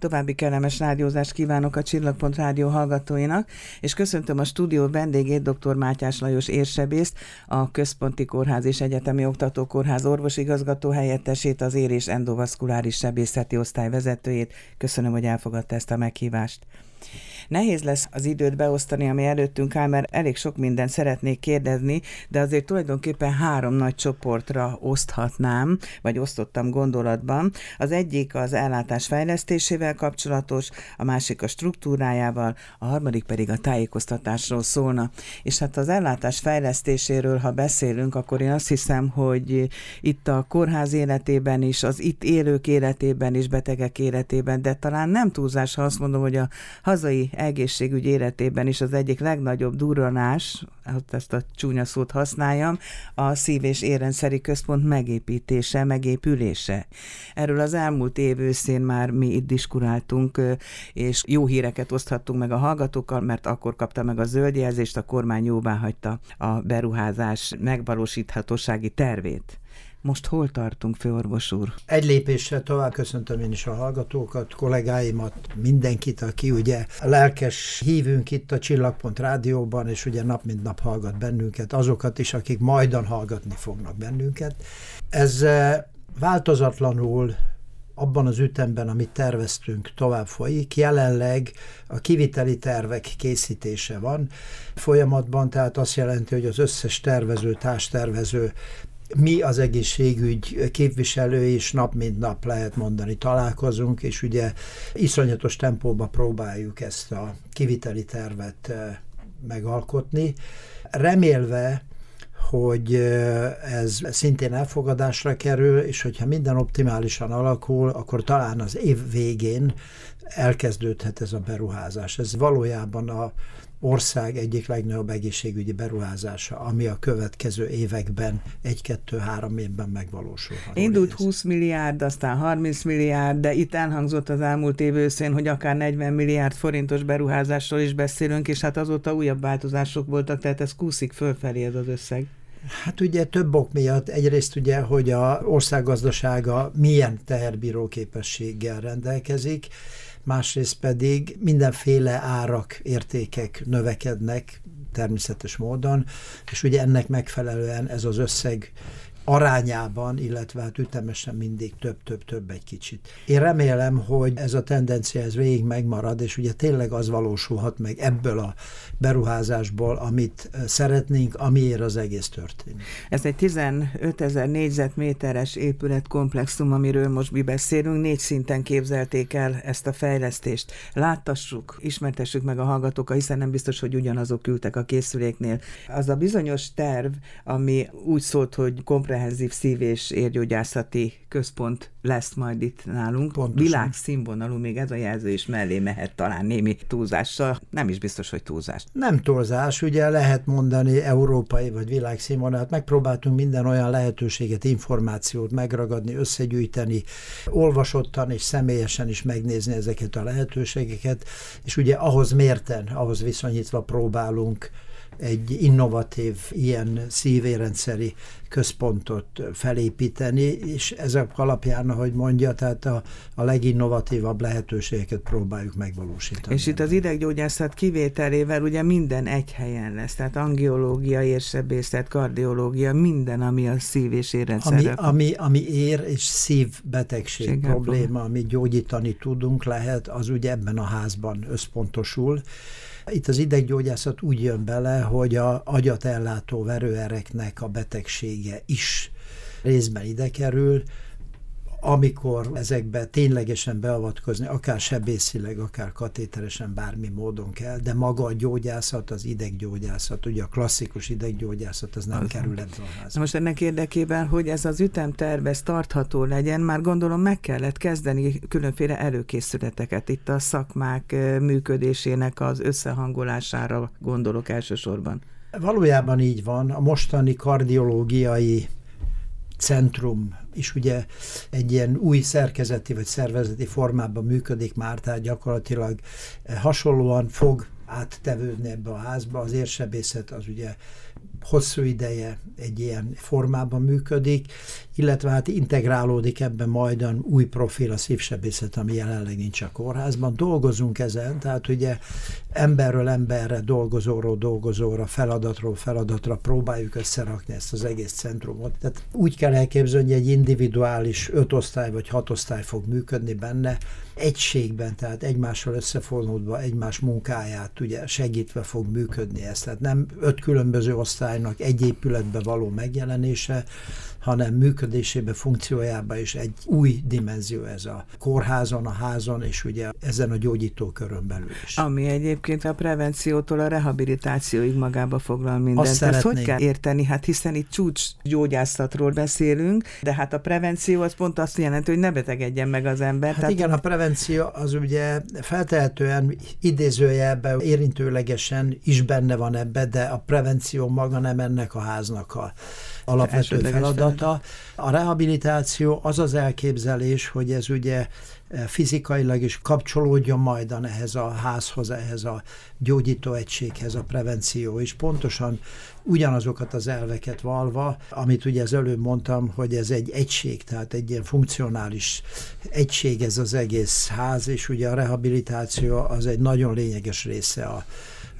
További kellemes rádiózást kívánok a Csillagpont Rádió hallgatóinak, és köszöntöm a stúdió vendégét, dr. Mátyás Lajos érsebészt, a Központi Kórház és Egyetemi Oktatókórház orvosigazgató helyettesét, az ér- és endovaszkuláris sebészeti osztály vezetőjét. Köszönöm, hogy elfogadta ezt a meghívást. Nehéz lesz az időt beosztani, ami előttünk áll, mert elég sok mindent szeretnék kérdezni, de azért tulajdonképpen három nagy csoportra oszthatnám, vagy osztottam gondolatban. Az egyik az ellátás fejlesztésével kapcsolatos, a másik a struktúrájával, a harmadik pedig a tájékoztatásról szólna. És hát az ellátás fejlesztéséről, ha beszélünk, akkor én azt hiszem, hogy itt a kórház életében is, az itt élők életében is, betegek életében, de talán nem túlzás, ha azt mondom, hogy a hazai egészségügy életében is az egyik legnagyobb durranás, hát ezt a csúnya szót használjam, a szív- és érrendszeri központ megépítése, megépülése. Erről az elmúlt év őszén már mi itt diskuráltunk, és jó híreket oszthattunk meg a hallgatókkal, mert akkor kapta meg a zöld jelzést, a kormány jóvá hagyta a beruházás megvalósíthatósági tervét. Most hol tartunk, főorvos úr? Egy lépéssel tovább köszöntöm én is a hallgatókat, kollégáimat, mindenkit, aki ugye lelkes hívünk itt a Csillagpont Rádióban, és ugye nap mint nap hallgat bennünket, azokat is, akik majdan hallgatni fognak bennünket. Ez eh, változatlanul abban az ütemben, amit terveztünk, tovább folyik. Jelenleg a kiviteli tervek készítése van folyamatban, tehát azt jelenti, hogy az összes tervező, társtervező mi az egészségügy képviselő is nap mint nap lehet mondani találkozunk, és ugye iszonyatos tempóba próbáljuk ezt a kiviteli tervet megalkotni, remélve, hogy ez szintén elfogadásra kerül, és hogyha minden optimálisan alakul, akkor talán az év végén elkezdődhet ez a beruházás. Ez valójában a ország egyik legnagyobb egészségügyi beruházása, ami a következő években, egy-kettő-három évben megvalósul. Indult 20 milliárd, aztán 30 milliárd, de itt elhangzott az elmúlt év őszén, hogy akár 40 milliárd forintos beruházásról is beszélünk, és hát azóta újabb változások voltak, tehát ez kúszik fölfelé ez az összeg. Hát ugye több ok miatt. Egyrészt ugye, hogy a országgazdasága milyen teherbíró képességgel rendelkezik, másrészt pedig mindenféle árak, értékek növekednek természetes módon, és ugye ennek megfelelően ez az összeg arányában, illetve hát ütemesen mindig több-több-több egy kicsit. Én remélem, hogy ez a tendencia ez végig megmarad, és ugye tényleg az valósulhat meg ebből a beruházásból, amit szeretnénk, amiért az egész történik. Ez egy 15 ezer négyzetméteres épületkomplexum, amiről most mi beszélünk, négy szinten képzelték el ezt a fejlesztést. Láttassuk, ismertessük meg a hallgatókkal, hiszen nem biztos, hogy ugyanazok ültek a készüléknél. Az a bizonyos terv, ami úgy szólt, hogy komprehenzív szív- és érgyógyászati központ lesz majd itt nálunk. Pontosan. Világszínvonalú, még ez a jelző is mellé mehet talán némi túlzással. Nem is biztos, hogy túlzás. Nem túlzás, ugye lehet mondani európai vagy világszínvonalat. Megpróbáltunk minden olyan lehetőséget, információt megragadni, összegyűjteni, olvasottan és személyesen is megnézni ezeket a lehetőségeket, és ugye ahhoz mérten, ahhoz viszonyítva próbálunk egy innovatív, ilyen szívérendszeri központot felépíteni, és ezek alapján, ahogy mondja, tehát a, a leginnovatívabb lehetőségeket próbáljuk megvalósítani. És itt az ideggyógyászat kivételével ugye minden egy helyen lesz, tehát angiológia, érsebészet, kardiológia, minden, ami a szív- és érrendszerre. Ami, ami, ami ér- és szívbetegség Ségel probléma, amit gyógyítani tudunk, lehet, az ugye ebben a házban összpontosul, itt az ideggyógyászat úgy jön bele, hogy a agyat ellátó verőereknek a betegsége is részben ide kerül, amikor ezekbe ténylegesen beavatkozni, akár sebészileg, akár katéteresen, bármi módon kell, de maga a gyógyászat, az ideggyógyászat, ugye a klasszikus ideggyógyászat, az nem az kerül ebbe a házba. Most ennek érdekében, hogy ez az ütemterv ez tartható legyen, már gondolom meg kellett kezdeni különféle előkészületeket. Itt a szakmák működésének az összehangolására gondolok elsősorban. Valójában így van. A mostani kardiológiai centrum is ugye egy ilyen új szerkezeti vagy szervezeti formában működik már, tehát gyakorlatilag hasonlóan fog áttevődni ebbe a házba. Az érsebészet az ugye hosszú ideje egy ilyen formában működik, illetve hát integrálódik ebben majdan új profil a szívsebészet, ami jelenleg nincs a kórházban. Dolgozunk ezen, tehát ugye emberről emberre, dolgozóról dolgozóra, feladatról feladatra próbáljuk összerakni ezt az egész centrumot. Tehát úgy kell elképzelni, hogy egy individuális öt osztály vagy hat osztály fog működni benne, egységben, tehát egymással összefonódva, egymás munkáját ugye segítve fog működni ez. Tehát nem öt különböző osztálynak egy épületbe való megjelenése, hanem működésébe, funkciójába is egy új dimenzió ez a kórházon, a házon, és ugye ezen a gyógyítókörön belül is. Ami egyébként a prevenciótól a rehabilitációig magába foglal mindent. Azt Ezt hogy kell érteni? Hát hiszen itt csúcs gyógyászatról beszélünk, de hát a prevenció az pont azt jelenti, hogy ne betegedjen meg az ember. Hát Tehát igen, a prevenció az ugye feltehetően idézőjelben érintőlegesen is benne van ebbe, de a prevenció maga nem ennek a háznak a alapvető feladata. A rehabilitáció az az elképzelés, hogy ez ugye e, fizikailag is kapcsolódjon majd ehhez a házhoz, ehhez a gyógyítóegységhez a prevenció, és pontosan ugyanazokat az elveket valva, amit ugye az előbb mondtam, hogy ez egy egység, tehát egy ilyen funkcionális egység ez az egész ház, és ugye a rehabilitáció az egy nagyon lényeges része a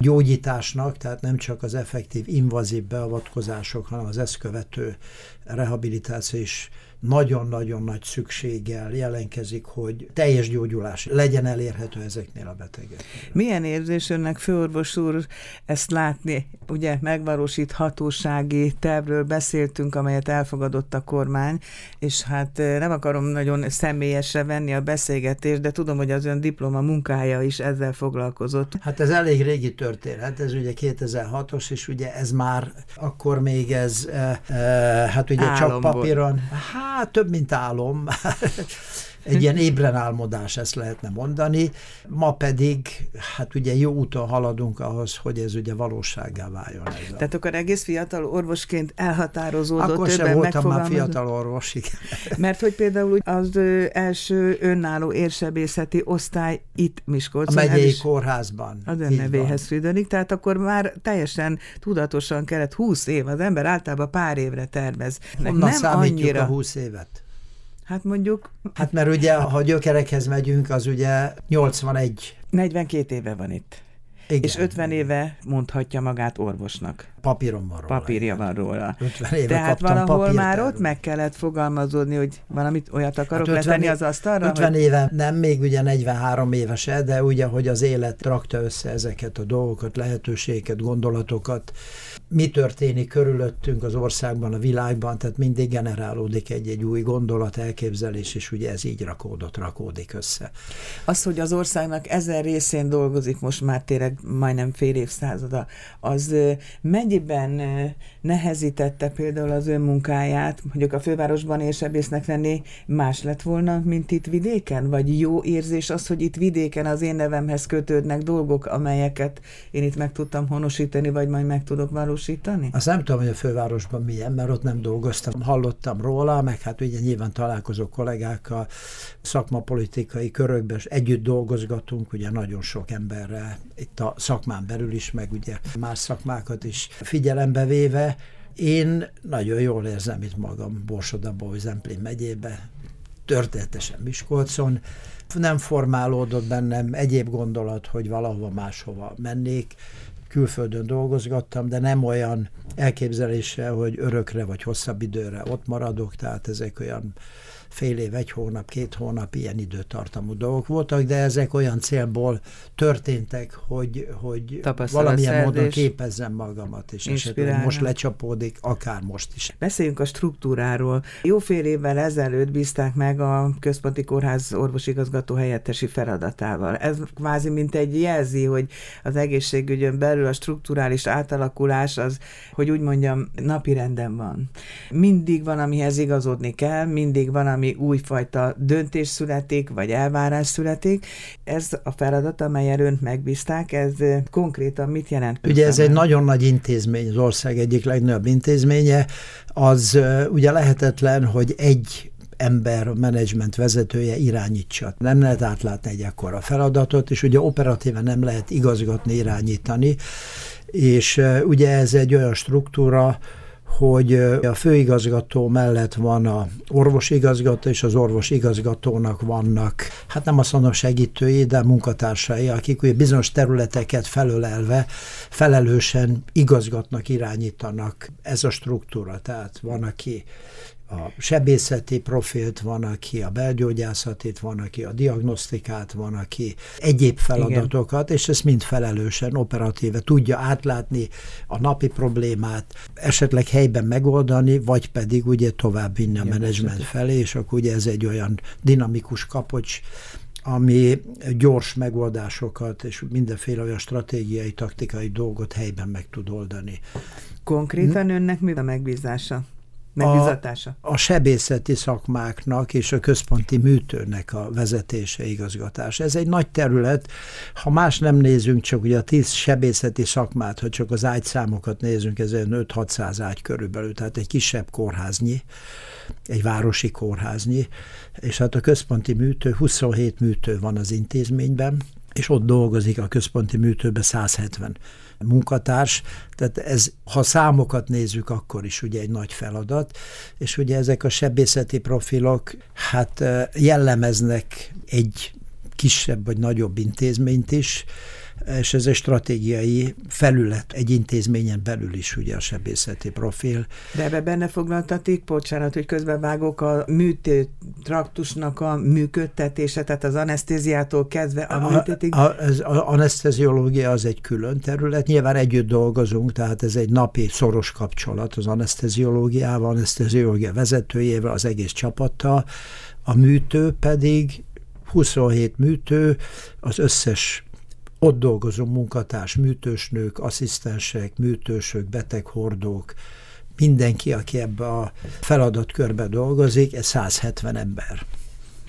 gyógyításnak, tehát nem csak az effektív invazív beavatkozások, hanem az ezt követő rehabilitáció is nagyon-nagyon nagy szükséggel jelenkezik, hogy teljes gyógyulás legyen elérhető ezeknél a betegeknél. Milyen érzés önnek, főorvos úr, ezt látni? Ugye megvalósíthatósági tervről beszéltünk, amelyet elfogadott a kormány, és hát eh, nem akarom nagyon személyesre venni a beszélgetést, de tudom, hogy az ön diploma munkája is ezzel foglalkozott. Hát ez elég régi történet, ez ugye 2006-os, és ugye ez már akkor még ez, e, e, hát ugye Álomból. csak papíron, hát Több, mint álom. egy ilyen ébren álmodás, ezt lehetne mondani. Ma pedig, hát ugye jó úton haladunk ahhoz, hogy ez ugye valósággá váljon. Ez a... Tehát akkor egész fiatal orvosként elhatározódott. Akkor sem voltam már fiatal orvos, igen. Mert hogy például az első önálló érsebészeti osztály itt Miskolcon. A megyei kórházban. Az ön nevéhez fűdönik, tehát akkor már teljesen tudatosan kellett 20 év, az ember általában pár évre tervez. Honnan nem számítjuk annyira... a 20 évet? Hát mondjuk... Hát mert ugye, ha gyökerekhez megyünk, az ugye 81. 42 éve van itt. Igen. És 50 éve mondhatja magát orvosnak. Papíron van róla. Papírja van róla. 50 éve Tehát valahol már ott meg kellett fogalmazódni, hogy valamit olyat akarok hát letenni az asztalra? 50 hogy... éve nem, még ugye 43 évese, de ugye, hogy az élet rakta össze ezeket a dolgokat, lehetőségeket, gondolatokat, mi történik körülöttünk az országban, a világban, tehát mindig generálódik egy-egy új gondolat, elképzelés, és ugye ez így rakódott, rakódik össze. Az, hogy az országnak ezer részén dolgozik most már tényleg majdnem fél évszázada, az mennyiben nehezítette például az ön munkáját, mondjuk a fővárosban érsebésznek lenni más lett volna, mint itt vidéken? Vagy jó érzés az, hogy itt vidéken az én nevemhez kötődnek dolgok, amelyeket én itt meg tudtam honosítani, vagy majd meg tudok valósítani? Megvalósítani? Azt nem tudom, hogy a fővárosban milyen, mert ott nem dolgoztam. Hallottam róla, meg hát ugye nyilván találkozó kollégákkal, szakmapolitikai körökben és együtt dolgozgatunk, ugye nagyon sok emberre itt a szakmán belül is, meg ugye más szakmákat is figyelembe véve. Én nagyon jól érzem itt magam Borsodaba, Zemplén megyébe, történetesen Miskolcon, nem formálódott bennem egyéb gondolat, hogy valahova máshova mennék külföldön dolgozgattam, de nem olyan elképzeléssel, hogy örökre vagy hosszabb időre ott maradok, tehát ezek olyan fél év, egy hónap, két hónap ilyen időtartamú dolgok voltak, de ezek olyan célból történtek, hogy, hogy valamilyen módon képezzem magamat, és esetleg most lecsapódik, akár most is. Beszéljünk a struktúráról. Jó fél évvel ezelőtt bízták meg a Központi Kórház orvosigazgató helyettesi feladatával. Ez kvázi mint egy jelzi, hogy az egészségügyön belül a strukturális átalakulás az, hogy úgy mondjam, napi renden van. Mindig van, amihez igazodni kell, mindig van, ami újfajta döntés születik, vagy elvárás születik. Ez a feladat, amely önt megbízták, ez konkrétan mit jelent? Ugye ez egy nagyon nagy intézmény, az ország egyik legnagyobb intézménye, az ugye lehetetlen, hogy egy ember, a menedzsment vezetője irányítsa. Nem lehet átlátni egy ekkora feladatot, és ugye operatíven nem lehet igazgatni, irányítani, és ugye ez egy olyan struktúra, hogy a főigazgató mellett van a orvosigazgató, és az orvosigazgatónak vannak, hát nem azt mondom segítői, de munkatársai, akik ugye bizonyos területeket felölelve felelősen igazgatnak, irányítanak ez a struktúra. Tehát van, aki a sebészeti profilt, van, aki a belgyógyászatit, van, aki a diagnosztikát, van, aki egyéb feladatokat, Igen. és ezt mind felelősen, operatíve tudja átlátni a napi problémát, esetleg helyben megoldani, vagy pedig ugye tovább vinni a menedzsment felé, és akkor ugye ez egy olyan dinamikus kapocs, ami gyors megoldásokat és mindenféle olyan stratégiai, taktikai dolgot helyben meg tud oldani. Konkrétan önnek mi a megbízása? Megbizatása? A, a sebészeti szakmáknak és a központi műtőnek a vezetése, igazgatása. Ez egy nagy terület. Ha más nem nézünk, csak ugye a tíz sebészeti szakmát, ha csak az ágyszámokat nézünk, ez 5-600 ágy körülbelül, tehát egy kisebb kórháznyi, egy városi kórháznyi, és hát a központi műtő, 27 műtő van az intézményben, és ott dolgozik a központi műtőben 170 munkatárs, tehát ez, ha számokat nézzük, akkor is ugye egy nagy feladat, és ugye ezek a sebészeti profilok hát jellemeznek egy kisebb vagy nagyobb intézményt is, és ez egy stratégiai felület egy intézményen belül is ugye a sebészeti profil. De ebbe benne foglaltatik, bocsánat, hogy közbevágok, a műtő traktusnak a működtetése, tehát az anesztéziától kezdve a műtétig? A, a, az aneszteziológia az egy külön terület, nyilván együtt dolgozunk, tehát ez egy napi szoros kapcsolat az aneszteziológiával, aneszteziológia vezetőjével, az egész csapattal, a műtő pedig 27 műtő, az összes ott dolgozó munkatárs, műtősnők, asszisztensek, műtősök, beteghordók, mindenki, aki ebbe a feladatkörbe dolgozik, ez 170 ember.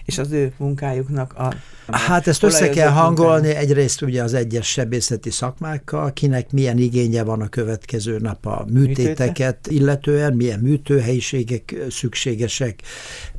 És az ő munkájuknak a... Hát ezt össze kell hangolni munkájuk. egyrészt ugye az egyes sebészeti szakmákkal, kinek milyen igénye van a következő nap a műtéteket Műtőte? illetően, milyen műtőhelyiségek szükségesek,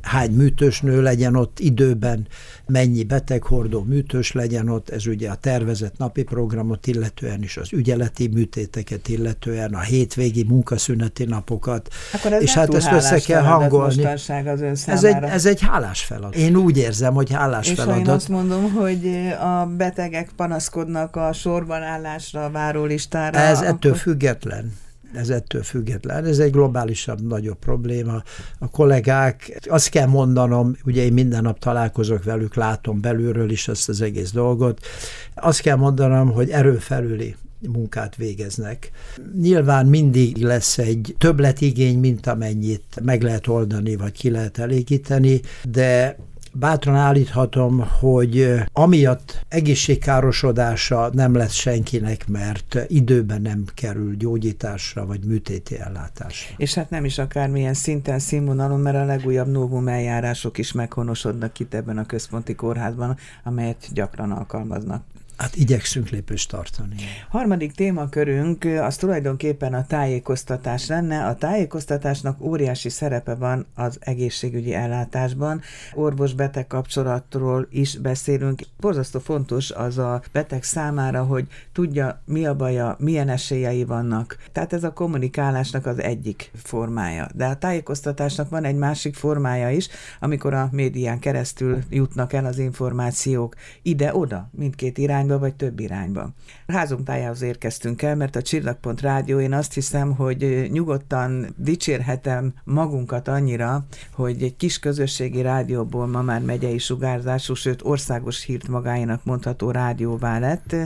hány műtős nő legyen ott időben, mennyi beteghordó műtős legyen ott, ez ugye a tervezett napi programot illetően is, az ügyeleti műtéteket illetően, a hétvégi munkaszüneti napokat. Akkor ez és hát ezt össze kell hangolni. Az ön ez egy, ez egy hálás feladat. Én úgy érzem, hogy hálás és feladat. Azt mondom, hogy a betegek panaszkodnak a sorban állásra, a várólistára. Ez akkor... ettől független ez ettől független. Ez egy globálisabb, nagyobb probléma. A kollégák, azt kell mondanom, ugye én minden nap találkozok velük, látom belülről is ezt az egész dolgot, azt kell mondanom, hogy erőfelüli munkát végeznek. Nyilván mindig lesz egy többletigény, mint amennyit meg lehet oldani, vagy ki lehet elégíteni, de bátran állíthatom, hogy amiatt egészségkárosodása nem lesz senkinek, mert időben nem kerül gyógyításra vagy műtéti ellátásra. És hát nem is akármilyen szinten, színvonalon, mert a legújabb novum eljárások is meghonosodnak itt ebben a központi kórházban, amelyet gyakran alkalmaznak. Hát igyekszünk lépést tartani. Harmadik témakörünk az tulajdonképpen a tájékoztatás lenne. A tájékoztatásnak óriási szerepe van az egészségügyi ellátásban. Orvos-beteg kapcsolatról is beszélünk. Borzasztó fontos az a beteg számára, hogy tudja, mi a baja, milyen esélyei vannak. Tehát ez a kommunikálásnak az egyik formája. De a tájékoztatásnak van egy másik formája is, amikor a médián keresztül jutnak el az információk ide-oda, mindkét irány irányba, vagy több irányba. A házunk tájához érkeztünk el, mert a Csillagpont Rádió, én azt hiszem, hogy nyugodtan dicsérhetem magunkat annyira, hogy egy kis közösségi rádióból ma már megyei sugárzású, sőt országos hírt magáénak mondható rádióvá lett,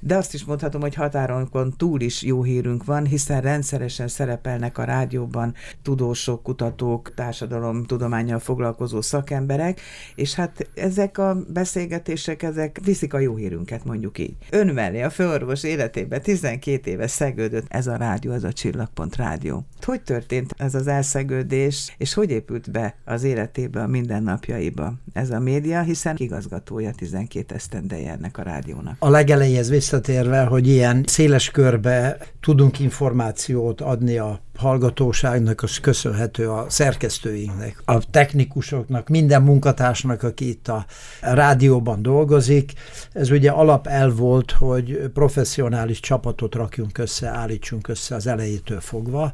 de azt is mondhatom, hogy határonkon túl is jó hírünk van, hiszen rendszeresen szerepelnek a rádióban tudósok, kutatók, társadalom tudományjal foglalkozó szakemberek, és hát ezek a beszélgetések, ezek viszik a jó hírünket mondjuk így. Ön mellé a főorvos életében 12 éve szegődött ez a rádió, ez a Csillagpont rádió. Hogy történt ez az elszegődés, és hogy épült be az életébe, a mindennapjaiba ez a média, hiszen igazgatója 12 esztendeje ennek a rádiónak. A legelejéhez visszatérve, hogy ilyen széles körbe tudunk információt adni a hallgatóságnak, az köszönhető a szerkesztőinknek, a technikusoknak, minden munkatársnak, aki itt a rádióban dolgozik. Ez ugye alapelv volt, hogy professzionális csapatot rakjunk össze, állítsunk össze az elejétől fogva.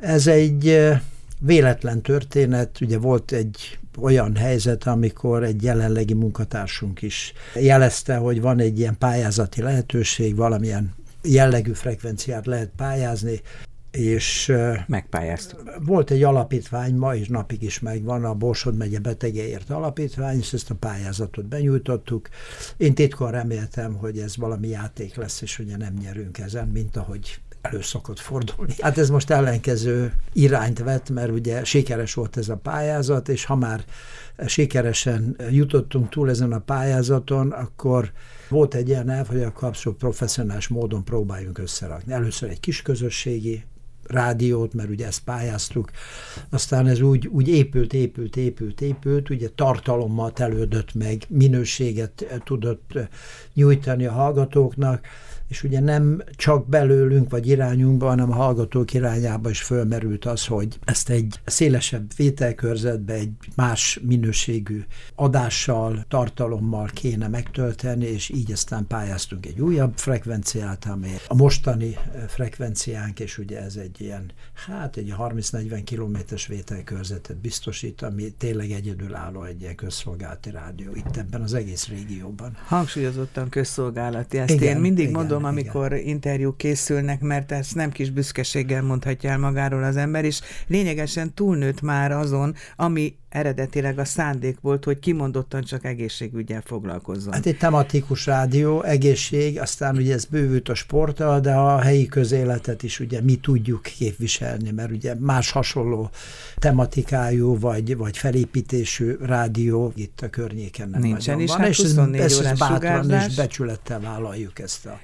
Ez egy véletlen történet, ugye volt egy olyan helyzet, amikor egy jelenlegi munkatársunk is jelezte, hogy van egy ilyen pályázati lehetőség, valamilyen jellegű frekvenciát lehet pályázni, és megpályáztuk. Volt egy alapítvány, ma is napig is megvan, a Borsod megye betegeért alapítvány, és ezt a pályázatot benyújtottuk. Én titkon reméltem, hogy ez valami játék lesz, és ugye nem nyerünk ezen, mint ahogy elő szokott fordulni. Hát ez most ellenkező irányt vett, mert ugye sikeres volt ez a pályázat, és ha már sikeresen jutottunk túl ezen a pályázaton, akkor volt egy ilyen elv, hogy akkor abszolút professzionális módon próbáljunk összerakni. Először egy kis közösségi rádiót, mert ugye ezt pályáztuk, aztán ez úgy, úgy épült, épült, épült, épült, ugye tartalommal telődött meg, minőséget tudott nyújtani a hallgatóknak, és ugye nem csak belőlünk vagy irányunkban, hanem a hallgatók irányába is fölmerült az, hogy ezt egy szélesebb vételkörzetbe, egy más minőségű adással, tartalommal kéne megtölteni, és így aztán pályáztunk egy újabb frekvenciát, ami a mostani frekvenciánk, és ugye ez egy ilyen, hát egy 30-40 kilométeres vételkörzetet biztosít, ami tényleg egyedülálló egy ilyen közszolgálati rádió itt ebben az egész régióban. Hangsúlyozottan közszolgálati, ezt igen, én mindig igen. mondom, amikor igen. interjúk készülnek, mert ezt nem kis büszkeséggel mondhatja el magáról az ember, és lényegesen túlnőtt már azon, ami eredetileg a szándék volt, hogy kimondottan csak egészségügyel foglalkozzon. Hát egy tematikus rádió, egészség, aztán ugye ez bővült a sporttal, de a helyi közéletet is ugye mi tudjuk képviselni, mert ugye más hasonló tematikájú vagy, vagy felépítésű rádió itt a környéken nem Nincsen is, van, hát és 24 ezt, órás bátran sugárzás. és becsülettel vállaljuk ezt a...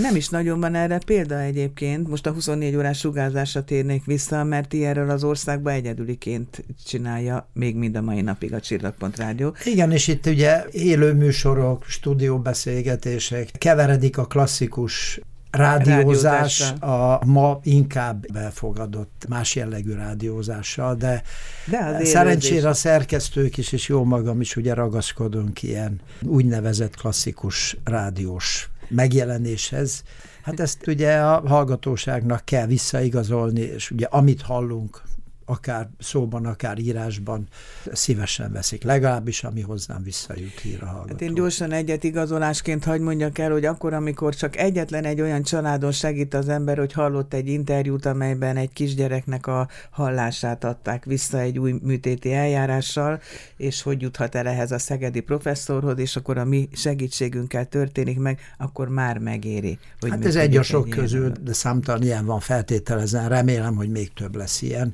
Nem is nagyon van erre példa egyébként, most a 24 órás sugárzásra térnék vissza, mert ilyenről az országban egyedüliként csinálja még még mind a mai napig a Csillagpont Rádió. Igen, és itt ugye élő műsorok, stúdióbeszélgetések, keveredik a klasszikus rádiózás a ma inkább befogadott más jellegű rádiózással, de, de szerencsére a szerkesztők is, és jó magam is ugye ragaszkodunk ilyen úgynevezett klasszikus rádiós megjelenéshez. Hát ezt ugye a hallgatóságnak kell visszaigazolni, és ugye amit hallunk akár szóban, akár írásban szívesen veszik, legalábbis ami hozzám visszajut hír a hallgató. Hát én gyorsan egyet igazolásként hagy mondjak el, hogy akkor, amikor csak egyetlen egy olyan családon segít az ember, hogy hallott egy interjút, amelyben egy kisgyereknek a hallását adták vissza egy új műtéti eljárással, és hogy juthat el ehhez a szegedi professzorhoz, és akkor a mi segítségünkkel történik meg, akkor már megéri. Hogy hát ez egy a sok közül, de számtalan ilyen van feltételezen, remélem, hogy még több lesz ilyen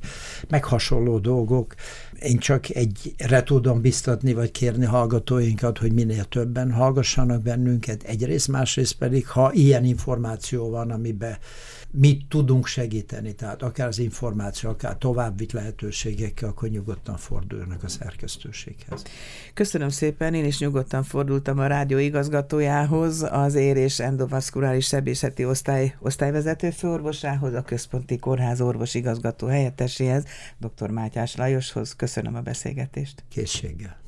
meg hasonló dolgok. Én csak egyre tudom biztatni, vagy kérni hallgatóinkat, hogy minél többen hallgassanak bennünket, egyrészt, másrészt pedig, ha ilyen információ van, amiben mit tudunk segíteni, tehát akár az információ, akár további lehetőségekkel, akkor nyugodtan forduljanak a szerkesztőséghez. Köszönöm szépen, én is nyugodtan fordultam a rádió igazgatójához, az ér és endovaszkuláris sebészeti osztály osztályvezető főorvosához, a Központi Kórház orvos igazgató helyetteséhez, dr. Mátyás Lajoshoz. Köszönöm a beszélgetést. Készséggel.